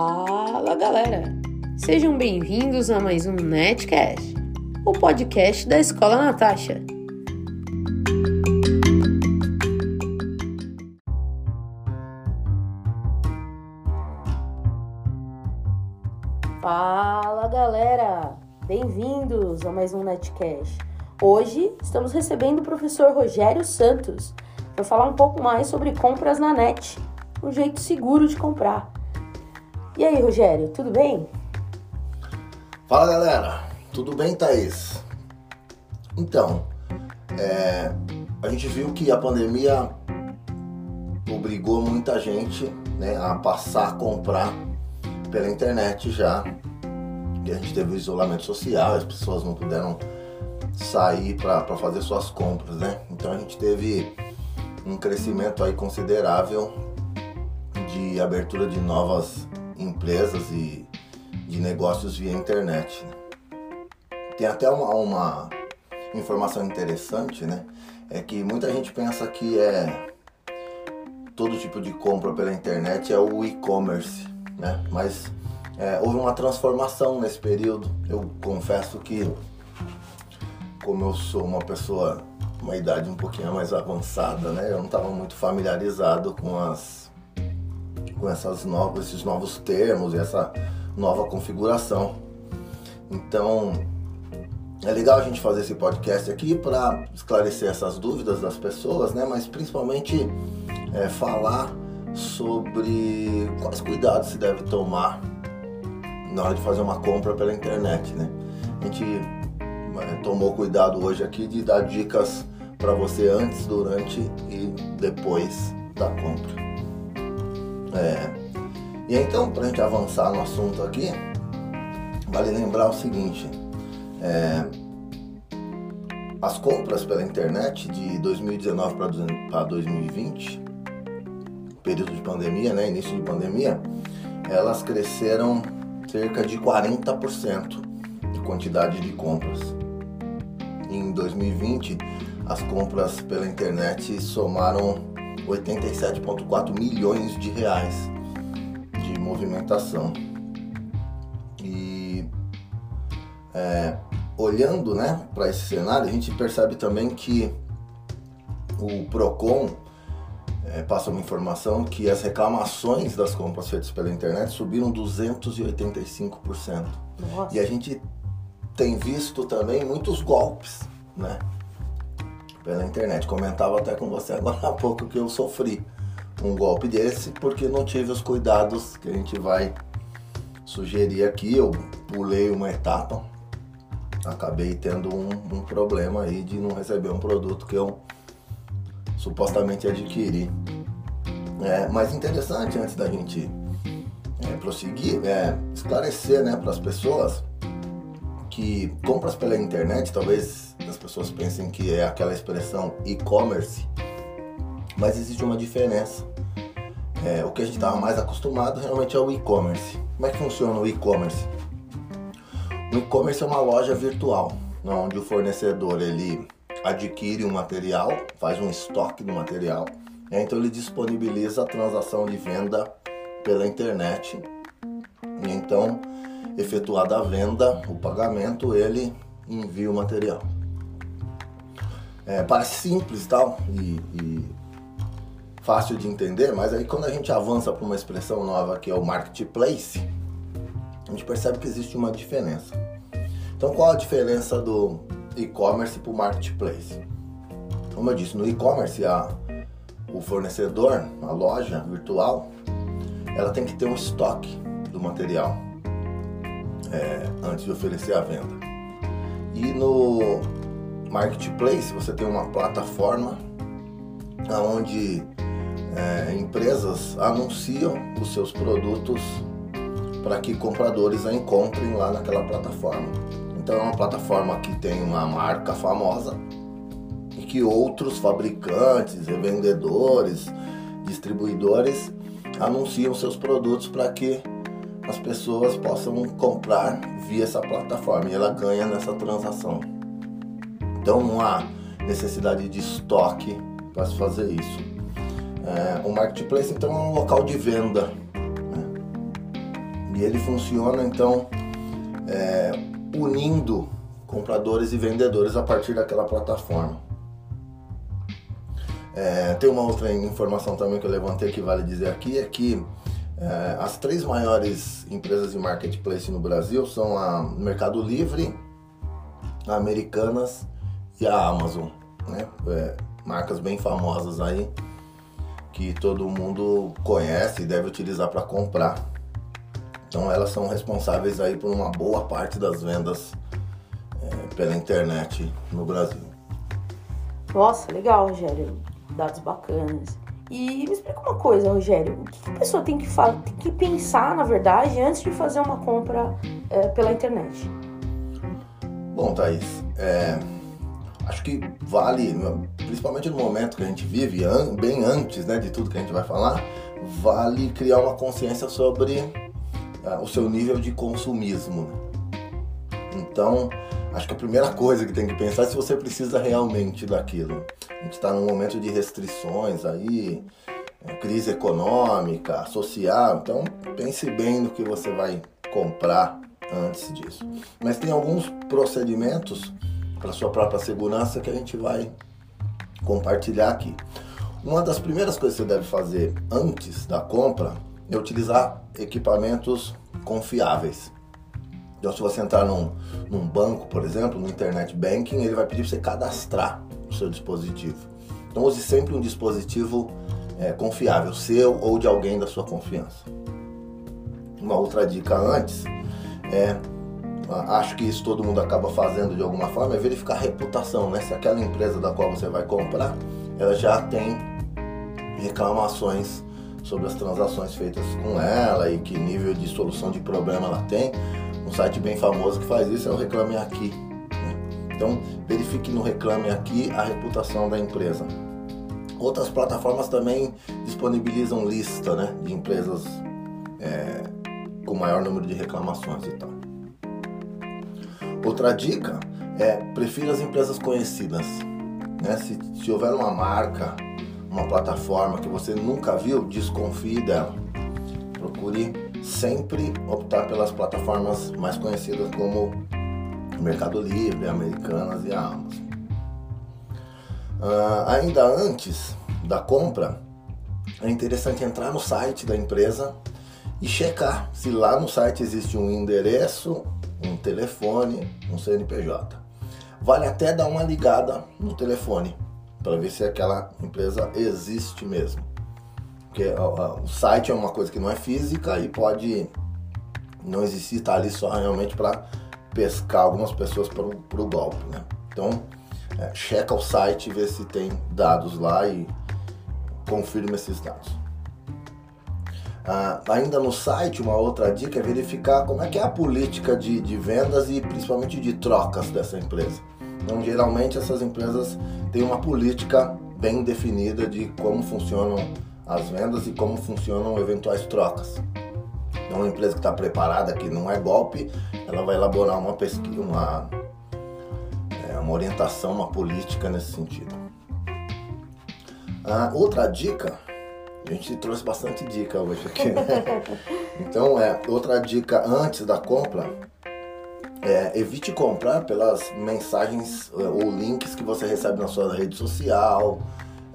Fala galera! Sejam bem-vindos a mais um Netcast, o podcast da Escola Natasha. Fala galera! Bem-vindos a mais um Netcast. Hoje estamos recebendo o professor Rogério Santos para falar um pouco mais sobre compras na net, um jeito seguro de comprar. E aí, Rogério, tudo bem? Fala galera, tudo bem, Thaís? Então, é, a gente viu que a pandemia obrigou muita gente né, a passar a comprar pela internet já. E a gente teve o isolamento social, as pessoas não puderam sair para fazer suas compras, né? Então a gente teve um crescimento aí considerável de abertura de novas empresas e de negócios via internet. Né? Tem até uma, uma informação interessante, né? É que muita gente pensa que é todo tipo de compra pela internet é o e-commerce, né? Mas é, houve uma transformação nesse período. Eu confesso que, como eu sou uma pessoa, uma idade um pouquinho mais avançada, né? Eu não estava muito familiarizado com as com essas novas, esses novos termos e essa nova configuração. Então, é legal a gente fazer esse podcast aqui para esclarecer essas dúvidas das pessoas, né? Mas principalmente é, falar sobre quais cuidados se deve tomar na hora de fazer uma compra pela internet, né? A gente é, tomou cuidado hoje aqui de dar dicas para você antes, durante e depois da compra. É. E então, para a gente avançar no assunto aqui, vale lembrar o seguinte: é, as compras pela internet de 2019 para 2020, período de pandemia, né, início de pandemia, elas cresceram cerca de 40% de quantidade de compras. Em 2020, as compras pela internet somaram 87,4 milhões de reais de movimentação. E é, olhando né, para esse cenário, a gente percebe também que o PROCON é, passa uma informação que as reclamações das compras feitas pela internet subiram 285%. Nossa. E a gente tem visto também muitos golpes, né? Pela internet. Comentava até com você agora há pouco que eu sofri um golpe desse porque não tive os cuidados que a gente vai sugerir aqui. Eu pulei uma etapa, acabei tendo um, um problema aí de não receber um produto que eu supostamente adquiri. É, mas interessante antes da gente é, prosseguir, é, esclarecer né, para as pessoas que compras pela internet, talvez as pessoas pensem que é aquela expressão e-commerce, mas existe uma diferença. É, o que a gente estava mais acostumado realmente é o e-commerce. Como é que funciona o e-commerce? O e-commerce é uma loja virtual, onde o fornecedor ele adquire um material, faz um estoque do material, né? então ele disponibiliza a transação de venda pela internet. Então efetuada a venda, o pagamento, ele envia o material. É, parece simples tal e, e fácil de entender, mas aí quando a gente avança para uma expressão nova que é o marketplace, a gente percebe que existe uma diferença. Então qual a diferença do e-commerce para o marketplace? Como eu disse, no e-commerce o fornecedor, a loja virtual, ela tem que ter um estoque do material é, antes de oferecer a venda. E no marketplace você tem uma plataforma onde é, empresas anunciam os seus produtos para que compradores a encontrem lá naquela plataforma. Então é uma plataforma que tem uma marca famosa e que outros fabricantes, revendedores, distribuidores anunciam seus produtos para que as pessoas possam comprar via essa plataforma e ela ganha nessa transação. Então não há necessidade de estoque para se fazer isso. É, o marketplace então é um local de venda. Né? E ele funciona então é, unindo compradores e vendedores a partir daquela plataforma. É, tem uma outra informação também que eu levantei que vale dizer aqui, é que é, as três maiores empresas de marketplace no Brasil são a Mercado Livre, a Americanas e a Amazon, né? É, marcas bem famosas aí que todo mundo conhece e deve utilizar para comprar. Então elas são responsáveis aí por uma boa parte das vendas é, pela internet no Brasil. Nossa, legal, Rogério. Dados bacanas. E me explica uma coisa, Rogério. O que a pessoa tem que, tem que pensar, na verdade, antes de fazer uma compra é, pela internet? Bom, Thaís, é, acho que vale, principalmente no momento que a gente vive, bem antes né, de tudo que a gente vai falar, vale criar uma consciência sobre uh, o seu nível de consumismo. Então, acho que a primeira coisa que tem que pensar é se você precisa realmente daquilo. A gente está num momento de restrições aí, é, crise econômica, social, então pense bem no que você vai comprar antes disso. Mas tem alguns procedimentos para sua própria segurança que a gente vai compartilhar aqui. Uma das primeiras coisas que você deve fazer antes da compra é utilizar equipamentos confiáveis. Então, se você entrar num, num banco, por exemplo, no internet banking, ele vai pedir para você cadastrar o seu dispositivo. Então, use sempre um dispositivo é, confiável, seu ou de alguém da sua confiança. Uma outra dica antes é acho que isso todo mundo acaba fazendo de alguma forma, é verificar a reputação, né? Se aquela empresa da qual você vai comprar, ela já tem reclamações sobre as transações feitas com ela e que nível de solução de problema ela tem. Um site bem famoso que faz isso é o Reclame Aqui. Né? Então, verifique no Reclame Aqui a reputação da empresa. Outras plataformas também disponibilizam lista né, de empresas é, com maior número de reclamações e tal. Outra dica é prefira as empresas conhecidas. Né? Se, se houver uma marca, uma plataforma que você nunca viu, desconfie dela. Procure sempre optar pelas plataformas mais conhecidas como Mercado Livre, Americanas e Amazon. Uh, ainda antes da compra, é interessante entrar no site da empresa e checar se lá no site existe um endereço um telefone, um CNPJ. Vale até dar uma ligada no telefone para ver se aquela empresa existe mesmo. Porque o site é uma coisa que não é física e pode não existir, tá ali só realmente para pescar algumas pessoas para o golpe, né? Então, é, checa o site vê se tem dados lá e confirma esses dados. Ah, ainda no site, uma outra dica é verificar como é que é a política de, de vendas e principalmente de trocas dessa empresa. Então, geralmente essas empresas têm uma política bem definida de como funcionam as vendas e como funcionam eventuais trocas. Então, uma empresa que está preparada, que não é golpe, ela vai elaborar uma pesquisa, uma, é, uma orientação, uma política nesse sentido. Ah, outra dica a gente trouxe bastante dica hoje aqui, né? Então, é, outra dica antes da compra é, evite comprar pelas mensagens é, ou links que você recebe na sua rede social,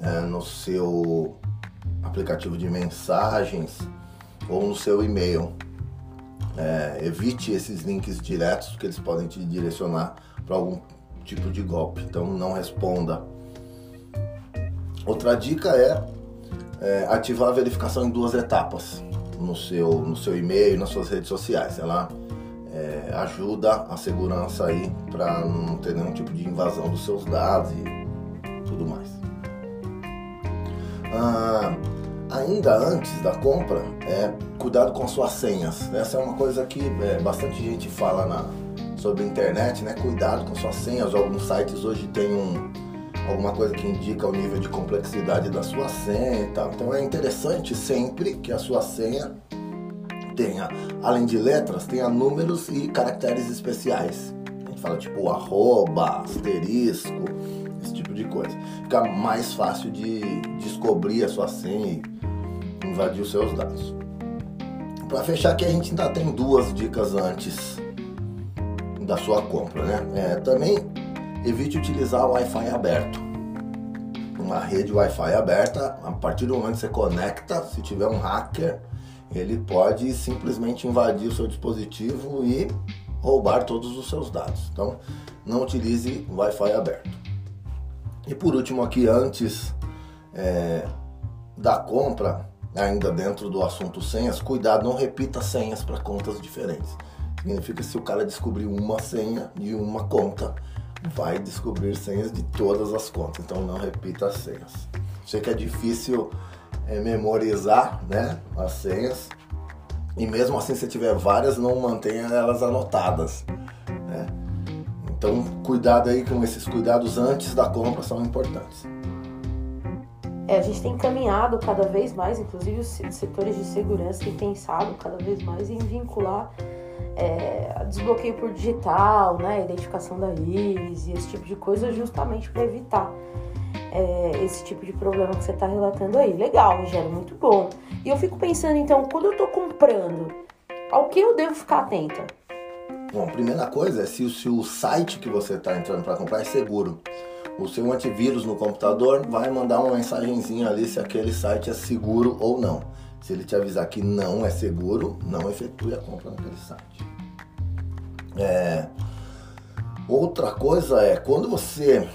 é, no seu aplicativo de mensagens ou no seu e-mail. É, evite esses links diretos porque eles podem te direcionar para algum tipo de golpe. Então não responda. Outra dica é é, ativar a verificação em duas etapas no seu, no seu e-mail, nas suas redes sociais. Ela é, ajuda a segurança aí para não ter nenhum tipo de invasão dos seus dados e tudo mais. Ah, ainda antes da compra, é, cuidado com as suas senhas. Essa é uma coisa que é, bastante gente fala na, sobre a internet, né? Cuidado com suas senhas. Alguns sites hoje têm um, alguma coisa que indica o nível de complexidade da sua senha e tal. Então é interessante sempre que a sua senha tenha, além de letras, tenha números e caracteres especiais. A gente fala tipo arroba, asterisco, esse tipo de coisa. Fica mais fácil de descobrir a sua senha e invadir os seus dados. para fechar aqui a gente ainda tem duas dicas antes da sua compra, né? É, também evite utilizar Wi-Fi aberto. Uma rede Wi-Fi aberta, a partir do momento que você conecta, se tiver um hacker, ele pode simplesmente invadir o seu dispositivo e roubar todos os seus dados. Então, não utilize Wi-Fi aberto. E por último aqui, antes é, da compra, ainda dentro do assunto senhas, cuidado, não repita senhas para contas diferentes. Significa que se o cara descobrir uma senha de uma conta, vai descobrir senhas de todas as contas. Então não repita as senhas. Sei que é difícil é, memorizar né, as senhas. E mesmo assim, se tiver várias, não mantenha elas anotadas. Né? Então, cuidado aí com esses cuidados antes da compra são importantes. É, a gente tem caminhado cada vez mais, inclusive os setores de segurança têm pensado cada vez mais em vincular é, desbloqueio por digital, né, identificação da íris e esse tipo de coisa justamente para evitar é, esse tipo de problema que você está relatando aí. Legal, Rogério, muito bom. E eu fico pensando então, quando eu estou comprando, ao que eu devo ficar atenta? Bom, a primeira coisa é se, se o site que você está entrando para comprar é seguro. O seu antivírus no computador vai mandar uma mensagenzinha ali se aquele site é seguro ou não. Se ele te avisar que não é seguro, não efetue a compra naquele site. É... Outra coisa é quando você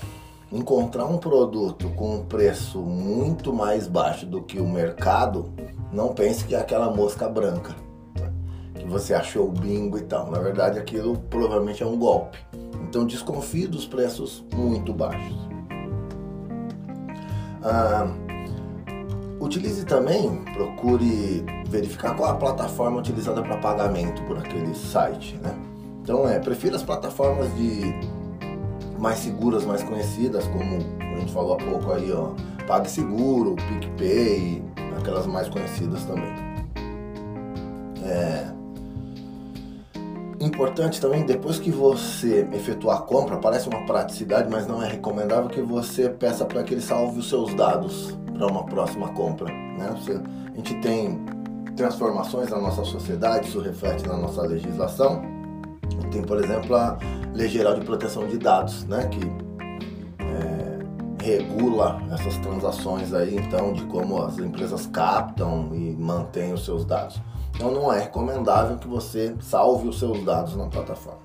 encontrar um produto com um preço muito mais baixo do que o mercado, não pense que é aquela mosca branca né? que você achou bingo e tal. Na verdade, aquilo provavelmente é um golpe. Então desconfie dos preços muito baixos. Ah, Utilize também, procure verificar qual a plataforma utilizada para pagamento por aquele site, né? Então é, prefira as plataformas de mais seguras, mais conhecidas, como a gente falou há pouco aí, ó, PagSeguro, PicPay, aquelas mais conhecidas também. É importante também, depois que você efetuar a compra, parece uma praticidade, mas não é recomendável que você peça para que ele salve os seus dados para uma próxima compra. Né? Você, a gente tem transformações na nossa sociedade, isso reflete na nossa legislação. Tem, por exemplo, a Lei Geral de Proteção de Dados, né? que é, regula essas transações aí, então, de como as empresas captam e mantêm os seus dados. Então, não é recomendável que você salve os seus dados na plataforma.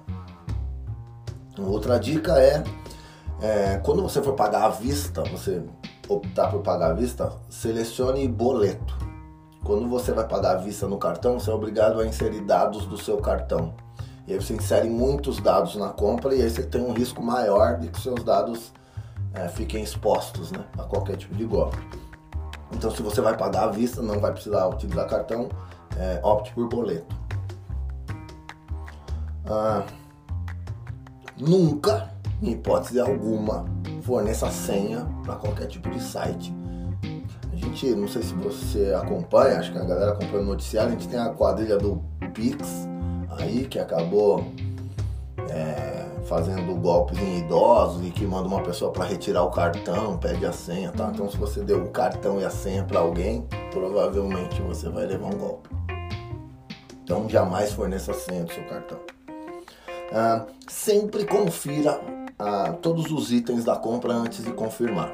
Outra dica é, é quando você for pagar à vista, você optar por pagar à vista, selecione boleto. Quando você vai pagar à vista no cartão, você é obrigado a inserir dados do seu cartão. E aí você insere muitos dados na compra e aí você tem um risco maior de que seus dados é, fiquem expostos né, a qualquer tipo de golpe. Então, se você vai pagar à vista, não vai precisar utilizar cartão, é, opte por boleto. Ah, nunca, em hipótese alguma, forneça senha para qualquer tipo de site. A gente, não sei se você acompanha, acho que a galera acompanha o noticiário, a gente tem a quadrilha do Pix aí que acabou é, fazendo golpes em idosos e que manda uma pessoa para retirar o cartão, pede a senha, tá? Então se você deu o cartão e a senha para alguém, provavelmente você vai levar um golpe. Então jamais forneça senha do seu cartão. Ah, sempre confira a, todos os itens da compra antes de confirmar.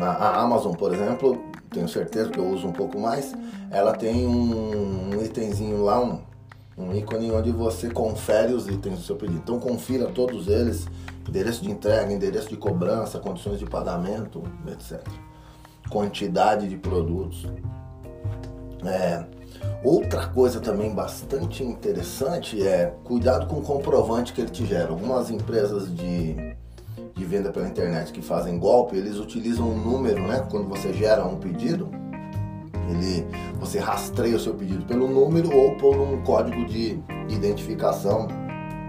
A, a, Amazon, por exemplo, tenho certeza que eu uso um pouco mais, ela tem um, um itemzinho lá, um, um ícone onde você confere os itens do seu pedido. Então confira todos eles, endereço de entrega, endereço de cobrança, condições de pagamento, etc. Quantidade de produtos. É, Outra coisa também bastante interessante é cuidado com o comprovante que ele te gera. Algumas empresas de, de venda pela internet que fazem golpe, eles utilizam um número, né? Quando você gera um pedido, ele, você rastreia o seu pedido pelo número ou por um código de identificação,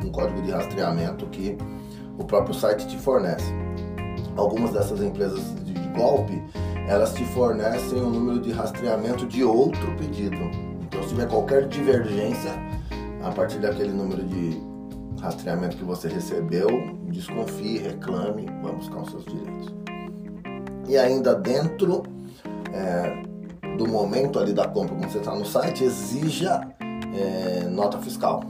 um código de rastreamento que o próprio site te fornece. Algumas dessas empresas de golpe, elas te fornecem um número de rastreamento de outro pedido. Se tiver qualquer divergência a partir daquele número de rastreamento que você recebeu, desconfie, reclame, vá buscar os seus direitos. E ainda dentro é, do momento ali da compra, quando você está no site, exija é, nota fiscal.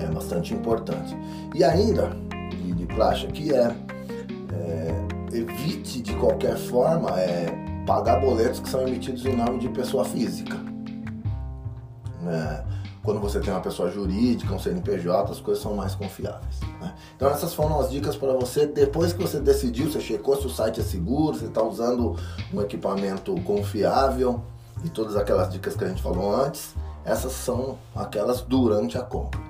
É bastante importante. E ainda, de, de praxe aqui, é, é, evite de qualquer forma é, pagar boletos que são emitidos em nome de pessoa física. É, quando você tem uma pessoa jurídica, um CNPJ, as coisas são mais confiáveis. Né? Então essas foram as dicas para você. Depois que você decidiu, você checou se o site é seguro, você está usando um equipamento confiável e todas aquelas dicas que a gente falou antes, essas são aquelas durante a compra.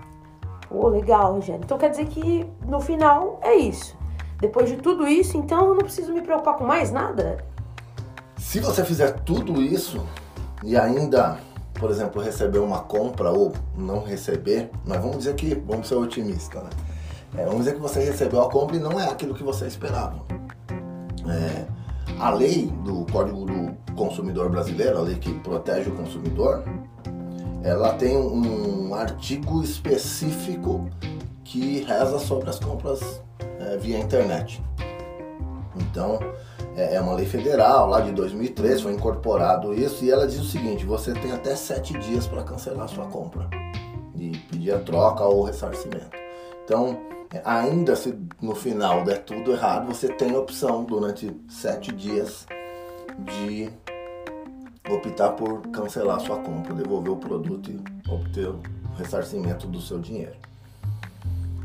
Oh, legal, Rogério. Então quer dizer que no final é isso. Depois de tudo isso, então eu não preciso me preocupar com mais nada? Se você fizer tudo isso e ainda por exemplo, receber uma compra ou não receber, mas vamos dizer que, vamos ser otimistas, né? É, vamos dizer que você recebeu a compra e não é aquilo que você esperava. É, a lei do Código do Consumidor Brasileiro, a lei que protege o consumidor, ela tem um artigo específico que reza sobre as compras é, via internet. Então, é, é uma lei federal, lá de 2003, foi incorporado isso, e ela diz o seguinte: você tem até sete dias para cancelar sua compra e pedir a troca ou ressarcimento. Então, é, ainda se no final der tudo errado, você tem a opção durante sete dias de optar por cancelar sua compra, devolver o produto e obter o ressarcimento do seu dinheiro.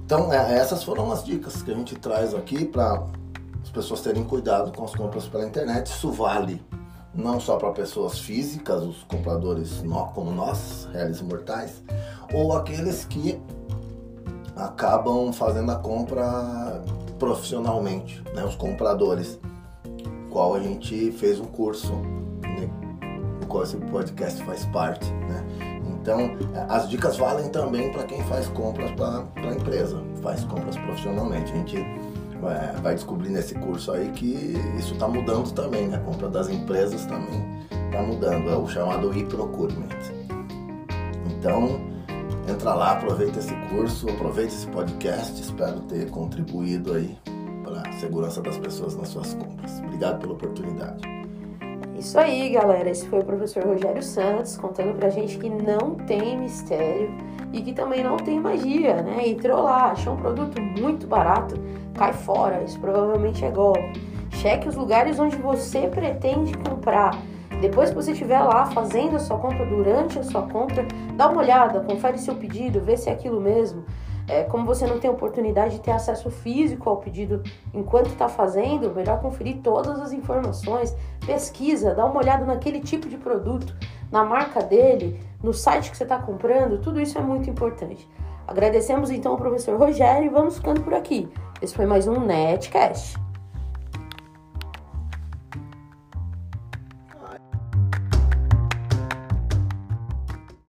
Então, é, essas foram as dicas que a gente traz aqui para pessoas terem cuidado com as compras pela internet. Isso vale não só para pessoas físicas, os compradores como nós, réis mortais, ou aqueles que acabam fazendo a compra profissionalmente, né? os compradores, qual a gente fez um curso, né? no qual esse podcast faz parte. Né? Então, as dicas valem também para quem faz compras para a empresa, faz compras profissionalmente. A gente vai descobrir nesse curso aí que isso está mudando também, né? A compra das empresas também está mudando, é o chamado e-procurement. Então, entra lá, aproveita esse curso, aproveita esse podcast, espero ter contribuído aí para a segurança das pessoas nas suas compras. Obrigado pela oportunidade. Isso aí, galera. Esse foi o professor Rogério Santos contando pra gente que não tem mistério e que também não tem magia, né? Entrou lá, achou um produto muito barato, cai fora, isso provavelmente é golpe. Cheque os lugares onde você pretende comprar. Depois que você estiver lá fazendo a sua compra, durante a sua compra, dá uma olhada, confere seu pedido, vê se é aquilo mesmo. É, como você não tem oportunidade de ter acesso físico ao pedido enquanto está fazendo, melhor conferir todas as informações, pesquisa, dá uma olhada naquele tipo de produto, na marca dele, no site que você está comprando, tudo isso é muito importante. Agradecemos então ao professor Rogério e vamos ficando por aqui. Esse foi mais um Netcast.